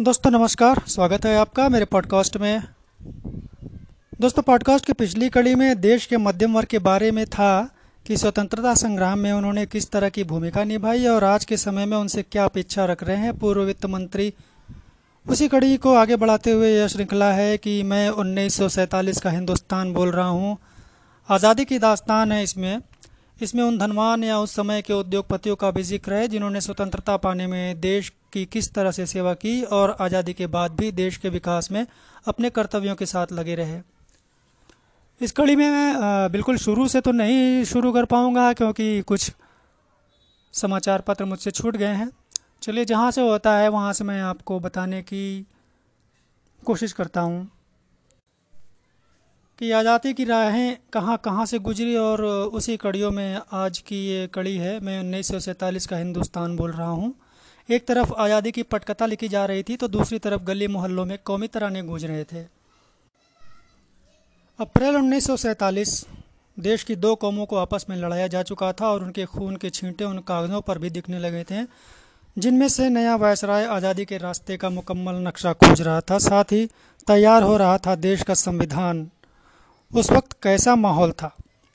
दोस्तों, नमस्कार। स्वागत है आपका मेरे पॉडकास्ट में। दोस्तों पॉडकास्ट की पिछली कड़ी में देश के मध्यम वर्ग के बारे में था कि स्वतंत्रता संग्राम में उन्होंने किस तरह की भूमिका निभाई और आज के समय में उनसे क्या अपेक्षा रख रहे हैं पूर्व वित्त मंत्री। उसी कड़ी को आगे बढ़ाते हुए यह श्रृंखला है कि मैं उन्नीस सौ सैंतालीस का हिंदुस्तान बोल रहा हूँ। आज़ादी की दास्तान है इसमें। इसमें उन धनवान या उस समय के उद्योगपतियों का भी ज़िक्र है जिन्होंने स्वतंत्रता पाने में देश की किस तरह से सेवा की और आज़ादी के बाद भी देश के विकास में अपने कर्तव्यों के साथ लगे रहे। इस कड़ी में मैं बिल्कुल शुरू से तो नहीं शुरू कर पाऊँगा क्योंकि कुछ समाचार पत्र मुझसे छूट गए हैं। चलिए, जहाँ से होता है, वहाँ से मैं आपको बताने की कोशिश करता हूँ कि आज़ादी की राहें कहाँ कहाँ से गुजरी और उसी कड़ियों में आज की ये कड़ी है। मैं उन्नीस सौ सैंतालीस का हिंदुस्तान बोल रहा हूँ। एक तरफ़ आज़ादी की पटकथा लिखी जा रही थी तो दूसरी तरफ़ गली मोहल्लों में कौमी तराने गूंज रहे थे। अप्रैल उन्नीस देश की दो कौमों को आपस में लड़ाया जा चुका था और उनके खून के छींटे उन कागज़ों पर भी दिखने लगे थे, जिनमें से नया वायसराय आज़ादी के रास्ते का मुकम्मल नक्शा खोज रहा था, साथ ही तैयार हो रहा था देश का संविधान। उस वक्त कैसा माहौल था?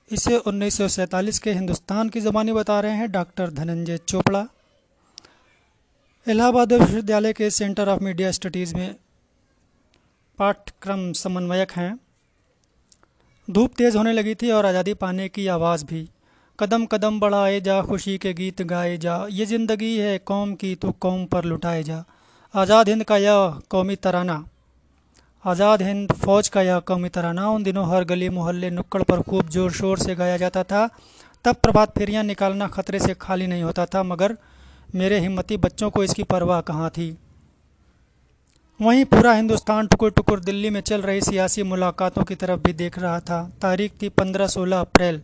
इसे उन्नीस सौ सैंतालीस के हिंदुस्तान की ज़बानी बता रहे हैं डॉक्टर धनंजय चोपड़ा। इलाहाबाद विश्वविद्यालय के सेंटर ऑफ़ मीडिया स्टडीज़ में पाठ्यक्रम समन्वयक हैं। धूप तेज़ होने लगी थी और आज़ादी पाने की आवाज़ भी। कदम कदम बढ़ाए जा, खुशी के गीत गाए जा। ये ज़िंदगी है कौम की तो कौम पर लुटाए जा। आज़ाद हिंद का यह कौमी तराना। आज़ाद हिंद फौज का यह कौमी तराना। उन दिनों हर गली, मोहल्ले, नुक्कड़ पर खूब ज़ोर शोर से गाया जाता था। तब प्रभात फेरियाँ निकालना खतरे से खाली नहीं होता था, मगर मेरे हिम्मती बच्चों को इसकी परवाह कहाँ थी? वहीं पूरा हिंदुस्तान टुकुर टुकुर दिल्ली में चल रही सियासी मुलाकातों की तरफ़ भी देख रहा था। तारीख थी पंद्रह सोलह अप्रैल।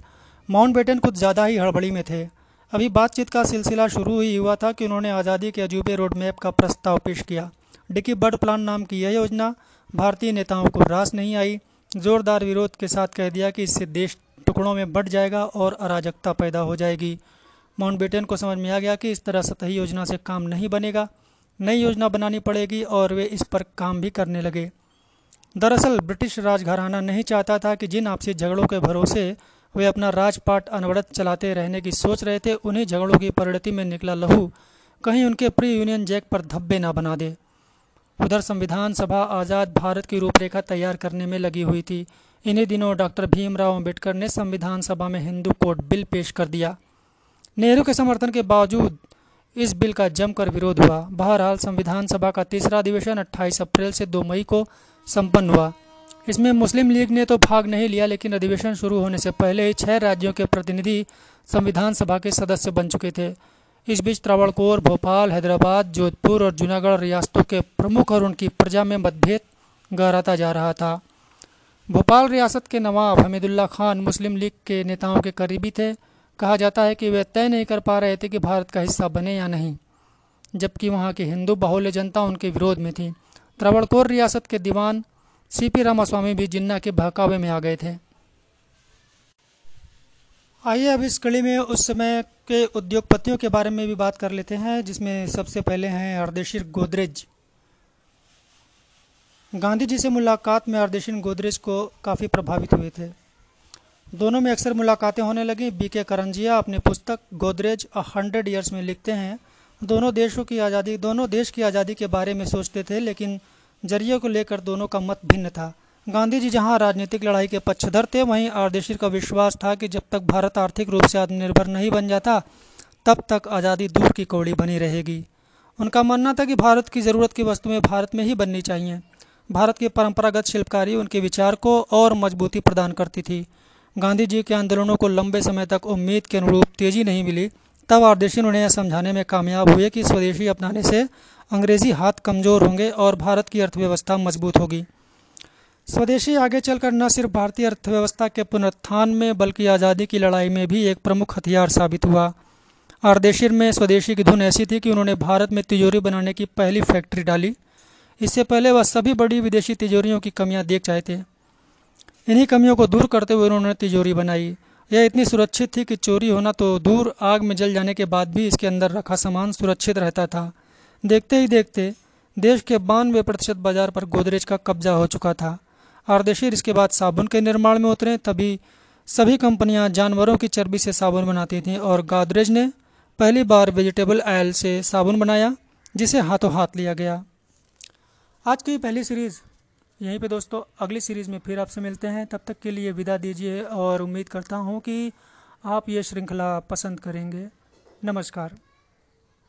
माउंट कुछ ज़्यादा ही हड़बड़ी में थे। अभी बातचीत का सिलसिला शुरू ही हुआ था कि उन्होंने आज़ादी के अजूबे रोड मैप का प्रस्ताव पेश किया। डिकी बर्ड प्लान नाम की यह योजना भारतीय नेताओं को रास नहीं आई। ज़ोरदार विरोध के साथ कह दिया कि इससे देश टुकड़ों में बढ़ जाएगा और अराजकता पैदा हो जाएगी। माउंटबेटन को समझ में आ गया कि इस तरह सतही योजना से काम नहीं बनेगा, नई योजना बनानी पड़ेगी और वे इस पर काम भी करने लगे। दरअसल, ब्रिटिश राजघराना नहीं चाहता था कि जिन आपसी झगड़ों के भरोसे वे अपना राजपाट अनवरत चलाते रहने की सोच रहे थे, उन्हीं झगड़ों की परिणति में निकला लहू। कहीं उनके प्री यूनियन जैक पर धब्बे ना बना दे। उधर संविधान सभा आज़ाद भारत की रूपरेखा तैयार करने में लगी हुई थी। इन्हीं दिनों डॉक्टर भीमराव अंबेडकर ने संविधान सभा में हिंदू कोड बिल पेश कर दिया। नेहरू के समर्थन के बावजूद इस बिल का जमकर विरोध हुआ। बहरहाल, संविधान सभा का तीसरा अधिवेशन 28 अप्रैल से 2 मई को संपन्न हुआ। इसमें मुस्लिम लीग ने तो भाग नहीं लिया, लेकिन अधिवेशन शुरू होने से पहले ही छह राज्यों के प्रतिनिधि संविधान सभा के सदस्य बन चुके थे। इस बीच त्रावणकोर, भोपाल, हैदराबाद, जोधपुर और जूनागढ़ रियासतों के प्रमुख और उनकी प्रजा में मतभेद गहराता जा रहा था। भोपाल रियासत के नवाब हमीदुल्ला खान मुस्लिम लीग के नेताओं के करीबी थे। कहा जाता है कि वे तय नहीं कर पा रहे थे कि भारत का हिस्सा बने या नहीं, जबकि वहाँ की हिंदू बाहुल्य जनता उनके विरोध में थी। त्रावणकोर रियासत के दीवान सी पी रामास्वामी भी जिन्ना के बहकावे में आ गए थे। आइए अब इस कड़ी में उस समय के उद्योगपतियों के बारे में भी बात कर लेते हैं, जिसमें सबसे पहले हैं अर्देशीर गोदरेज। गांधी जी से मुलाकात में अर्देशीर गोदरेज को काफ़ी प्रभावित हुए थे। दोनों में अक्सर मुलाकातें होने लगी। बी के करंजिया अपनी पुस्तक गोदरेज अ हंड्रेड ईयर्स में लिखते हैं। दोनों देशों की आज़ादी, दोनों देश की आज़ादी के बारे में सोचते थे, लेकिन ज़रिए को लेकर दोनों का मत भिन्न था। गांधी जी जहाँ राजनीतिक लड़ाई के पक्षधर थे, वहीं आर्देशिर का विश्वास था कि जब तक भारत आर्थिक रूप से आत्मनिर्भर नहीं बन जाता, तब तक आज़ादी दूर की कौड़ी बनी रहेगी। उनका मानना था कि भारत की ज़रूरत की वस्तुएँ भारत में ही बननी चाहिए। भारत की परंपरागत शिल्पकारी उनके विचार को और मजबूती प्रदान करती थी। गांधी जी के आंदोलनों को लंबे समय तक उम्मीद के अनुरूप तेज़ी नहीं मिली, तब आर्देशिन उन्हें यह समझाने में कामयाब हुए कि स्वदेशी अपनाने से अंग्रेज़ी हाथ कमज़ोर होंगे और भारत की अर्थव्यवस्था मज़बूत होगी। स्वदेशी आगे चलकर न सिर्फ़ भारतीय अर्थव्यवस्था के पुनरुत्थान में, बल्कि आज़ादी की लड़ाई में भी एक प्रमुख हथियार साबित हुआ। आर्देशिर में स्वदेशी की धुन ऐसी थी कि उन्होंने भारत में तिजोरी बनाने की पहली फैक्ट्री डाली। इससे पहले वह सभी बड़ी विदेशी तिजोरियों की कमियाँ देख चाहे थे। इन्हीं कमियों को दूर करते हुए उन्होंने तिजोरी बनाई। यह इतनी सुरक्षित थी कि चोरी होना तो दूर आग में जल जाने के बाद भी इसके अंदर रखा सामान सुरक्षित रहता था। देखते ही देखते देश के बानवे प्रतिशत बाज़ार पर गोदरेज का कब्जा हो चुका था। आर्देशीर इसके बाद साबुन के निर्माण में उतरे, तभी सभी कंपनियाँ जानवरों की चर्बी से साबुन बनाती थीं और गोदरेज ने पहली बार वेजिटेबल ऑयल से साबुन बनाया, जिसे हाथों हाथ लिया गया। आज की पहली सीरीज़ यहीं पे दोस्तों, अगली सीरीज़ में फिर आपसे मिलते हैं। तब तक के लिए विदा दीजिए और उम्मीद करता हूँ कि आप ये श्रृंखला पसंद करेंगे। नमस्कार।